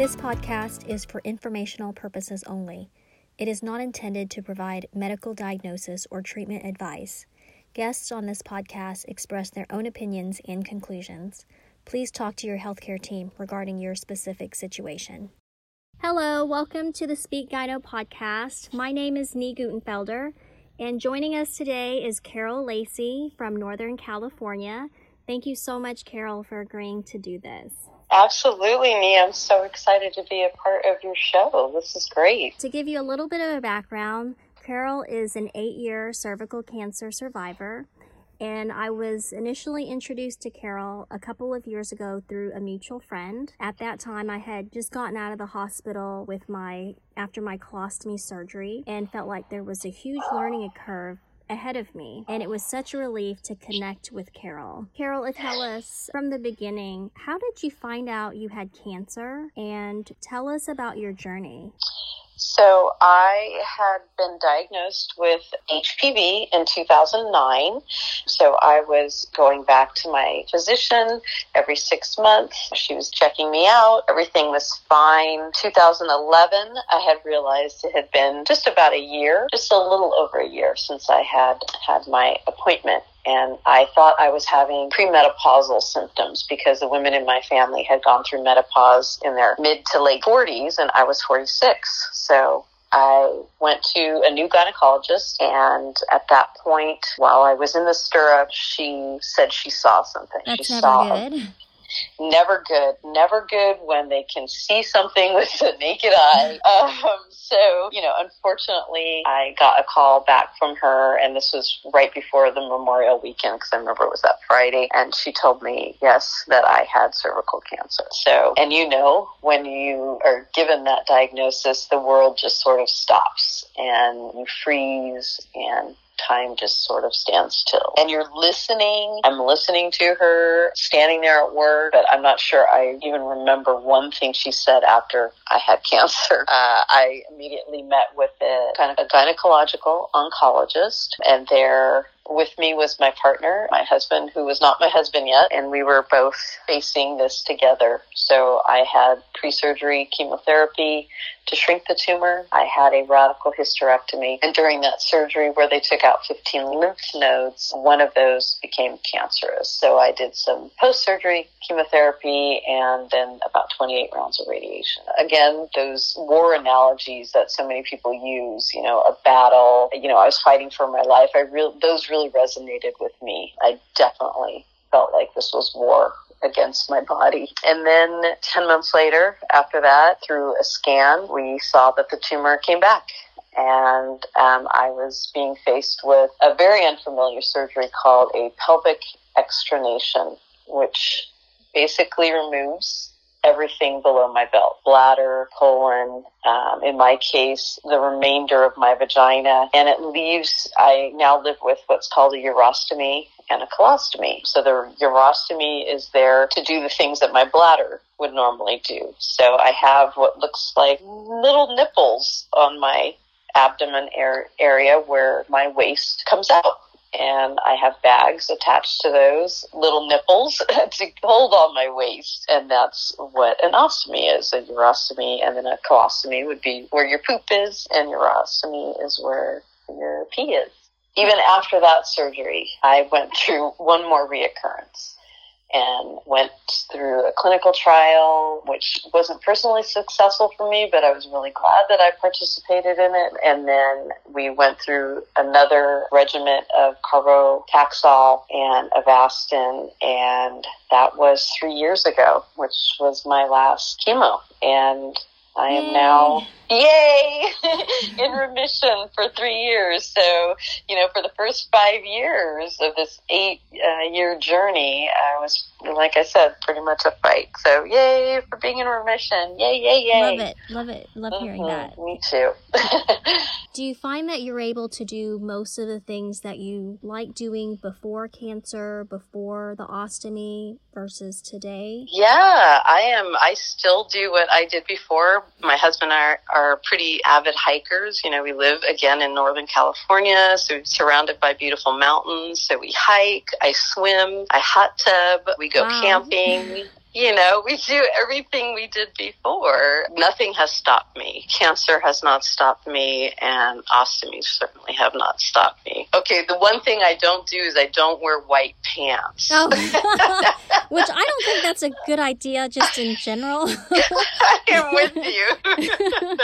This podcast is for informational purposes only. It is not intended to provide medical diagnosis or treatment advice. Guests on this podcast express their own opinions and conclusions. Please talk to your healthcare team regarding your specific situation. Hello, welcome to the Speak Gyno podcast. My name is Nee Gutenfelder, and joining us today is Carol Lacey from Northern California. Thank you so much, Carol, for agreeing to do this. Absolutely, Nee. I'm so excited to be a part of your show. This is great. To give you a little bit of a background, Carol is an eight year cervical cancer survivor. And I was initially introduced to Carol a couple of years ago through a mutual friend. At that time, I had just gotten out of the hospital with my after my colostomy surgery and felt like there was a huge learning curve ahead of me, and it was such a relief to connect with Carol. Carol, tell us from the beginning, how did you find out you had cancer? And tell us about your journey. So I had been diagnosed with HPV in 2009. So I was going back to my physician every six months. She was checking me out. Everything was fine. 2011, I had realized it had been just about a year, just a little over a year since I had had my appointment and I thought I was having premenopausal symptoms because the women in my family had gone through menopause in their mid to late 40s and I was 46. So I went to a new gynecologist, and at that point, while I was in the stirrup, she said she saw something. That's she never saw good. Never good, never good when they can see something with the naked eye. Um, so, you know, unfortunately, I got a call back from her, and this was right before the Memorial weekend because I remember it was that Friday, and she told me, yes, that I had cervical cancer. So, and you know, when you are given that diagnosis, the world just sort of stops and you freeze and time just sort of stands still. And you're listening. I'm listening to her standing there at work, but I'm not sure I even remember one thing she said after I had cancer. Uh, I immediately met with a kind of a gynecological oncologist, and there with me was my partner, my husband, who was not my husband yet, and we were both facing this together. So I had pre surgery chemotherapy to shrink the tumor. I had a radical hysterectomy. And during that surgery, where they took out 15 lymph nodes, one of those became cancerous. So I did some post surgery chemotherapy and then about 28 rounds of radiation. Again, those war analogies that so many people use, you know, a battle, you know, I was fighting for my life. I really, those really resonated with me. I definitely felt like this was war against my body. And then 10 months later, after that, through a scan, we saw that the tumor came back. And um, I was being faced with a very unfamiliar surgery called a pelvic exenteration, which basically removes everything below my belt bladder, colon, um, in my case, the remainder of my vagina. And it leaves, I now live with what's called a urostomy and a colostomy. So the urostomy is there to do the things that my bladder would normally do. So I have what looks like little nipples on my abdomen area where my waist comes out and I have bags attached to those little nipples to hold on my waist. And that's what an ostomy is. A urostomy and then a colostomy would be where your poop is, and urostomy is where your pee is. Even after that surgery, I went through one more reoccurrence and went through a clinical trial, which wasn't personally successful for me, but I was really glad that I participated in it. And then we went through another regiment of carbotaxol and Avastin, and that was three years ago, which was my last chemo. And I am now, yay, in remission for three years. So, you know, for the first five years of this eight uh, year journey, I was, like I said, pretty much a fight. So, yay for being in remission. Yay, yay, yay. Love it. Love it. Love hearing Mhm, that. Me too. Do you find that you're able to do most of the things that you like doing before cancer, before the ostomy versus today? Yeah, I am. I still do what I did before. My husband and I are, are pretty avid hikers. You know, we live again in Northern California, so we're surrounded by beautiful mountains. So we hike, I swim, I hot tub, we go Wow. camping. You know, we do everything we did before. Nothing has stopped me. Cancer has not stopped me, and ostomies certainly have not stopped me. Okay, the one thing I don't do is I don't wear white pants. Oh, which I don't think that's a good idea just in general. I am with you.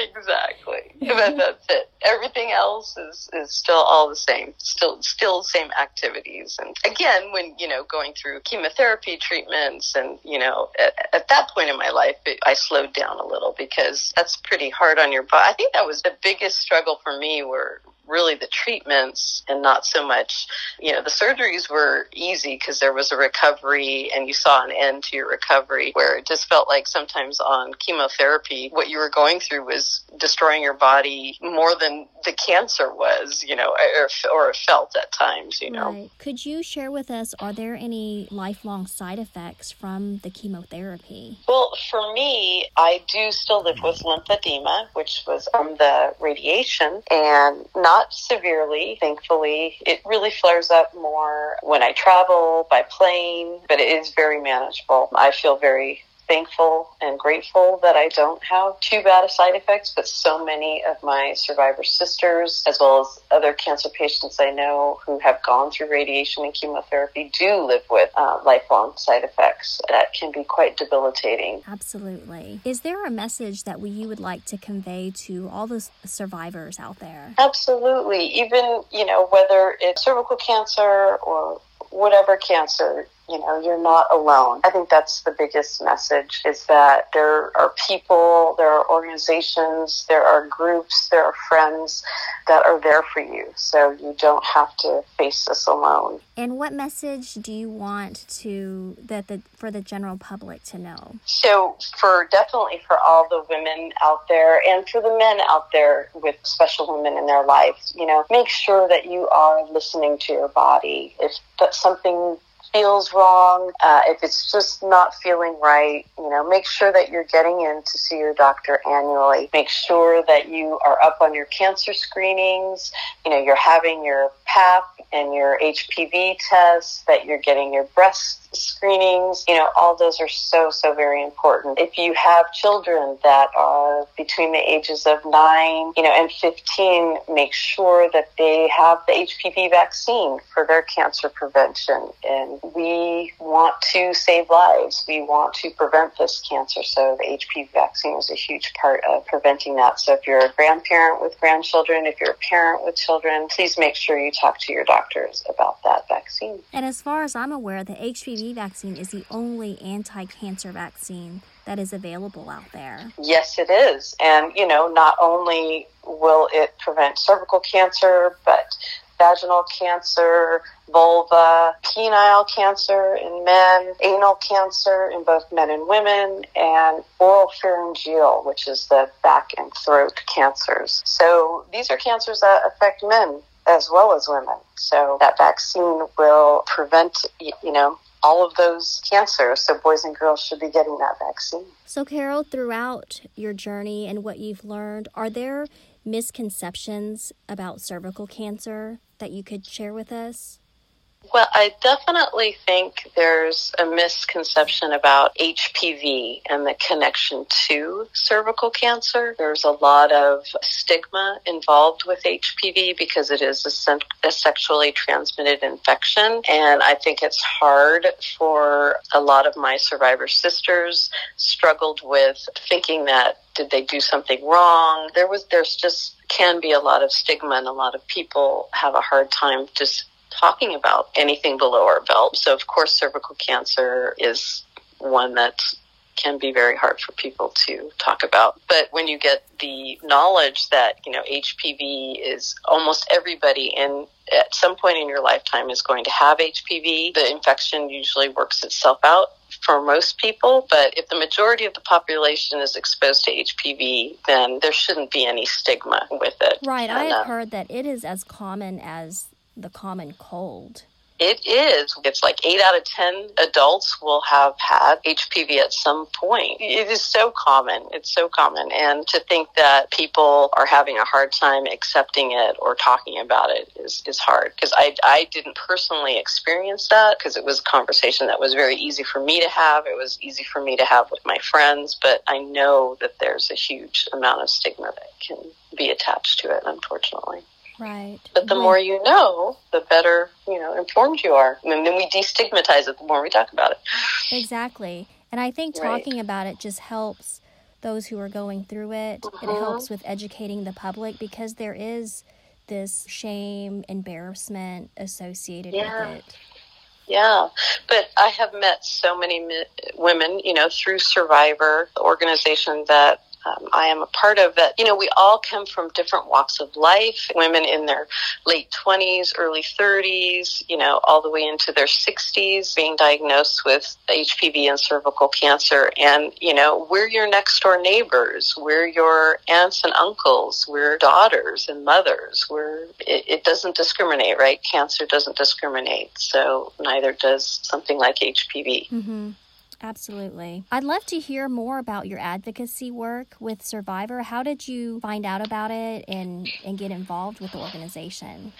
Exactly. But that's it. Everything else is, is still all the same. Still still same activities. And again, when, you know, going through chemotherapy treatments and, you know, at, at that point in my life, it, I slowed down a little because that's pretty hard on your body. I think that was the biggest struggle for me were really the treatments and not so much, you know, the surgeries were easy because there was a recovery and you saw an end to your recovery where it just felt like sometimes on chemotherapy, what you were going through was destroying your body more than the cancer was, you know, or, or felt at times, you know. Right. Could you share with us, are there any lifelong side effects from the chemotherapy? Well, for me, I do still live with lymphedema, which was from the radiation, and not not severely, thankfully. It really flares up more when I travel by plane, but it is very manageable. I feel very thankful and grateful that I don't have too bad of side effects, but so many of my survivor sisters, as well as other cancer patients I know who have gone through radiation and chemotherapy, do live with uh, lifelong side effects that can be quite debilitating. Absolutely. Is there a message that we, you would like to convey to all those survivors out there? Absolutely. Even, you know, whether it's cervical cancer or whatever cancer, you know, you're not alone. I think that's the biggest message is that there are people, there are organizations, there are groups, there are friends that are there for you. So you don't have to face this alone. And what message do you want to that the for the general public to know? So for definitely for all the women out there and for the men out there with special women in their lives, you know, make sure that you are listening to your body. If that's something feels wrong, uh, if it's just not feeling right, you know, make sure that you're getting in to see your doctor annually. Make sure that you are up on your cancer screenings, you know, you're having your PAP and your HPV tests, that you're getting your breast screenings, you know, all those are so, so very important. If you have children that are between the ages of nine, you know, and 15, make sure that they have the HPV vaccine for their cancer prevention. And we want to save lives. We want to prevent this cancer. So the HPV vaccine is a huge part of preventing that. So if you're a grandparent with grandchildren, if you're a parent with children, please make sure you talk to your doctors about that vaccine. And as far as I'm aware, the HPV vaccine is the only anti cancer vaccine that is available out there. Yes, it is. And, you know, not only will it prevent cervical cancer, but vaginal cancer, vulva, penile cancer in men, anal cancer in both men and women, and oral pharyngeal, which is the back and throat cancers. So these are cancers that affect men as well as women. So that vaccine will prevent, you know, all of those cancers. So boys and girls should be getting that vaccine. So, Carol, throughout your journey and what you've learned, are there misconceptions about cervical cancer that you could share with us? Well, I definitely think there's a misconception about HPV and the connection to cervical cancer. There's a lot of stigma involved with HPV because it is a, a sexually transmitted infection. And I think it's hard for a lot of my survivor sisters struggled with thinking that did they do something wrong? There was, there's just can be a lot of stigma and a lot of people have a hard time just talking about anything below our belt. So, of course, cervical cancer is one that can be very hard for people to talk about. But when you get the knowledge that, you know, HPV is almost everybody in at some point in your lifetime is going to have HPV, the infection usually works itself out for most people, but if the majority of the population is exposed to HPV, then there shouldn't be any stigma with it. Right. And, I have uh, heard that it is as common as the common cold. It is. It's like eight out of 10 adults will have had HPV at some point. It is so common. It's so common. And to think that people are having a hard time accepting it or talking about it is, is hard because I, I didn't personally experience that because it was a conversation that was very easy for me to have. It was easy for me to have with my friends, but I know that there's a huge amount of stigma that can be attached to it, unfortunately. Right. But the more you know, the better, you know, informed you are. And then we destigmatize it the more we talk about it. Exactly. And I think talking right. about it just helps those who are going through it. Mm-hmm. It helps with educating the public because there is this shame, embarrassment associated yeah. with it. Yeah, but I have met so many women, you know, through Cervivor, the organization that um, I am a part of that, you know, we all come from different walks of life. Women in their late 20s, early 30s, you know, all the way into their 60s being diagnosed with HPV and cervical cancer. And, you know, we're your next door neighbors. We're your aunts and uncles. We're daughters and mothers. We're, it, it doesn't discriminate, right? Cancer doesn't discriminate. So neither does something like HPV. Mm-hmm. Absolutely. I'd love to hear more about your advocacy work with Cervivor. How did you find out about it and, and get involved with the organization?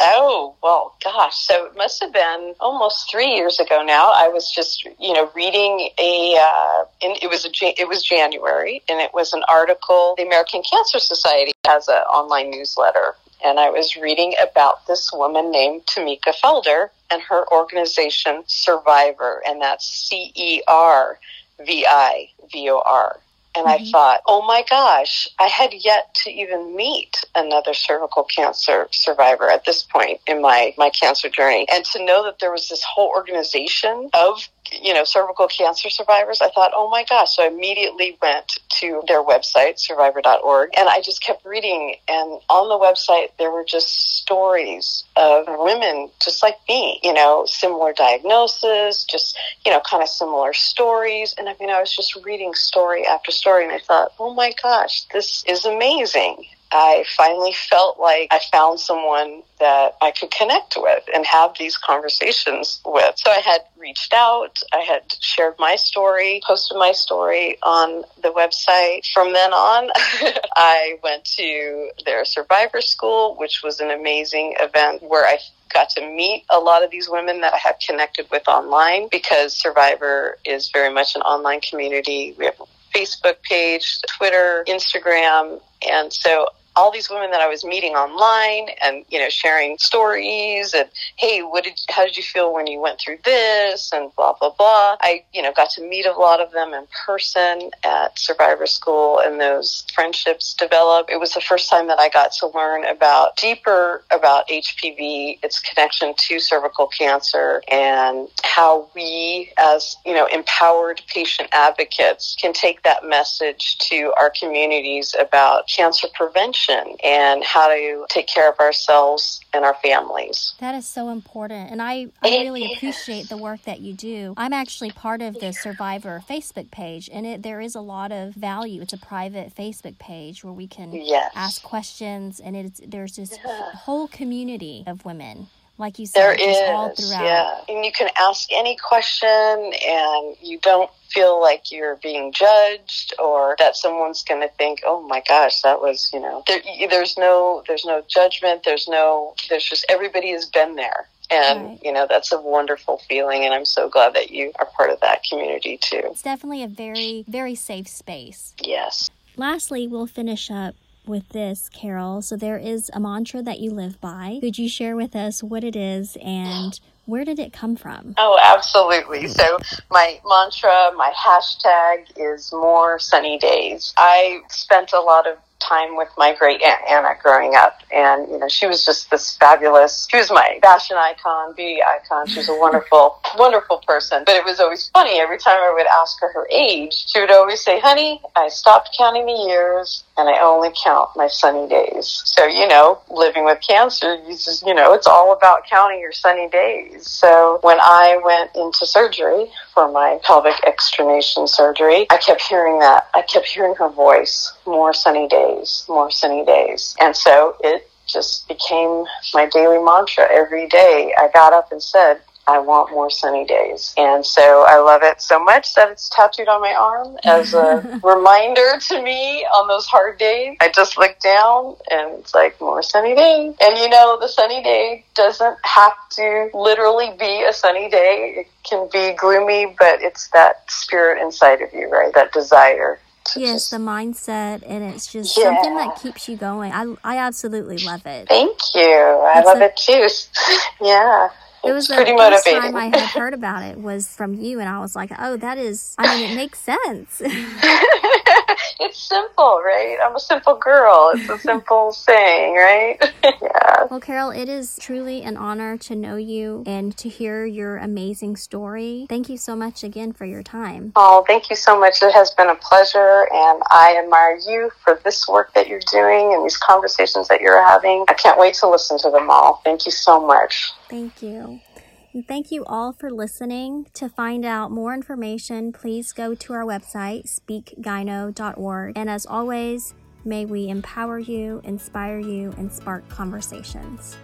Oh, well, gosh. So it must have been almost three years ago now. I was just, you know, reading a, uh, it was a, it was January and it was an article. The American Cancer Society has an online newsletter and I was reading about this woman named Tamika Felder and her organization Cervivor, and that's C E R V I V O R. And mm-hmm. I thought, oh my gosh, I had yet to even meet another cervical cancer survivor at this point in my, my cancer journey. And to know that there was this whole organization of you know, cervical cancer survivors, I thought, oh my gosh. So I immediately went to their website, cervivor.org, and I just kept reading. And on the website, there were just stories of women just like me, you know, similar diagnosis, just, you know, kind of similar stories. And I mean, I was just reading story after story, and I thought, oh my gosh, this is amazing. I finally felt like I found someone that I could connect with and have these conversations with. So I had reached out, I had shared my story, posted my story on the website. From then on, I went to their Cervivor school, which was an amazing event where I got to meet a lot of these women that I had connected with online because Cervivor is very much an online community. We have Facebook page, Twitter, Instagram, and so all these women that I was meeting online and, you know, sharing stories and, hey, what did, how did you feel when you went through this and blah, blah, blah. I, you know, got to meet a lot of them in person at Cervivor School and those friendships developed. It was the first time that I got to learn about deeper about HPV, its connection to cervical cancer and how we as, you know, empowered patient advocates can take that message to our communities about cancer prevention and how to take care of ourselves and our families. That is so important. And I, I really appreciate the work that you do. I'm actually part of the Cervivor Facebook page, and it, there is a lot of value. It's a private Facebook page where we can yes. ask questions, and it's, there's this yeah. whole community of women like you said, there is, yeah. And you can ask any question, and you don't feel like you're being judged or that someone's going to think, "Oh my gosh, that was," you know. There, there's no, there's no judgment. There's no, there's just everybody has been there. And, right. you know, that's a wonderful feeling. And I'm so glad that you are part of that community too. It's definitely a very, very safe space. Yes. Lastly, we'll finish up with this, Carol. So there is a mantra that you live by. Could you share with us what it is and where did it come from? Oh, absolutely. So my mantra, my hashtag is more sunny days. I spent a lot of time with my great aunt Anna growing up. And, you know, she was just this fabulous, she was my fashion icon, beauty icon. She was a wonderful, wonderful person. But it was always funny. Every time I would ask her her age, she would always say, honey, I stopped counting the years and I only count my sunny days. So, you know, living with cancer, you just, you know, it's all about counting your sunny days. So when I went into surgery for my pelvic exenteration surgery, I kept hearing that. I kept hearing her voice, more sunny days days, more sunny days. And so it just became my daily mantra every day. I got up and said, I want more sunny days. And so I love it so much that it's tattooed on my arm as a reminder to me on those hard days. I just look down and it's like more sunny days. And you know, the sunny day doesn't have to literally be a sunny day. It can be gloomy, but it's that spirit inside of you, right? That desire yes the mindset and it's just yeah. something that keeps you going i i absolutely love it thank you i it's love a, it too yeah it was the pretty first motivating. time I had heard about it was from you, and I was like, "Oh, that is. I mean, it makes sense." it's simple, right? I'm a simple girl. It's a simple saying, right? yeah. Well, Carol, it is truly an honor to know you and to hear your amazing story. Thank you so much again for your time. Oh, thank you so much. It has been a pleasure, and I admire you for this work that you're doing and these conversations that you're having. I can't wait to listen to them all. Thank you so much. Thank you. And thank you all for listening. To find out more information, please go to our website, speakgyno.org. And as always, may we empower you, inspire you, and spark conversations.